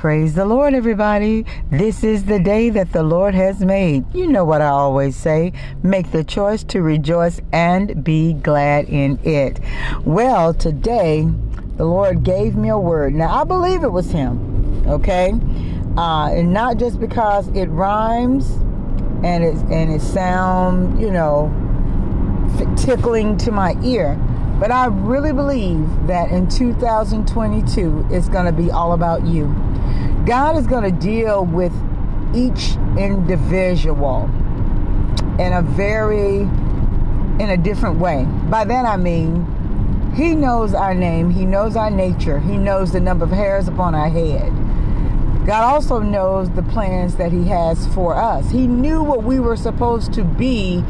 Praise the Lord, everybody. This is the day that the Lord has made. You know what I always say make the choice to rejoice and be glad in it. Well, today, the Lord gave me a word. Now, I believe it was Him, okay? Uh, and not just because it rhymes and it, and it sounds, you know, tickling to my ear. But I really believe that in 2022, it's going to be all about you. God is going to deal with each individual in a very in a different way. By that I mean he knows our name, he knows our nature, he knows the number of hairs upon our head. God also knows the plans that he has for us. He knew what we were supposed to be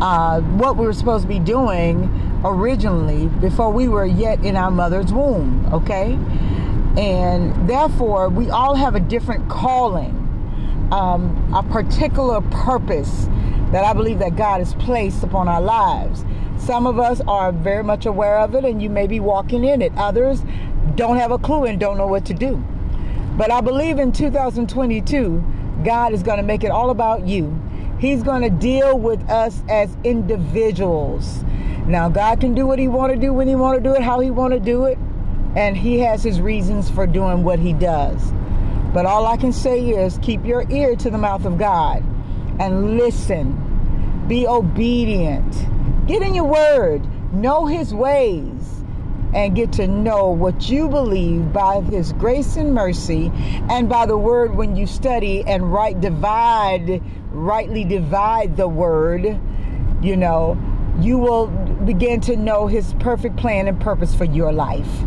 uh, what we were supposed to be doing originally before we were yet in our mother's womb, okay? And therefore, we all have a different calling, um, a particular purpose that I believe that God has placed upon our lives. Some of us are very much aware of it and you may be walking in it. Others don't have a clue and don't know what to do. But I believe in 2022, God is going to make it all about you. He's going to deal with us as individuals. Now, God can do what He want to do when He want to do it, how He want to do it and he has his reasons for doing what he does. But all I can say is keep your ear to the mouth of God and listen. Be obedient. Get in your word. Know his ways and get to know what you believe by his grace and mercy and by the word when you study and right divide rightly divide the word you know you will begin to know his perfect plan and purpose for your life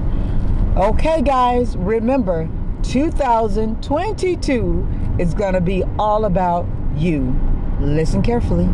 Okay, guys, remember 2022 is going to be all about you. Listen carefully.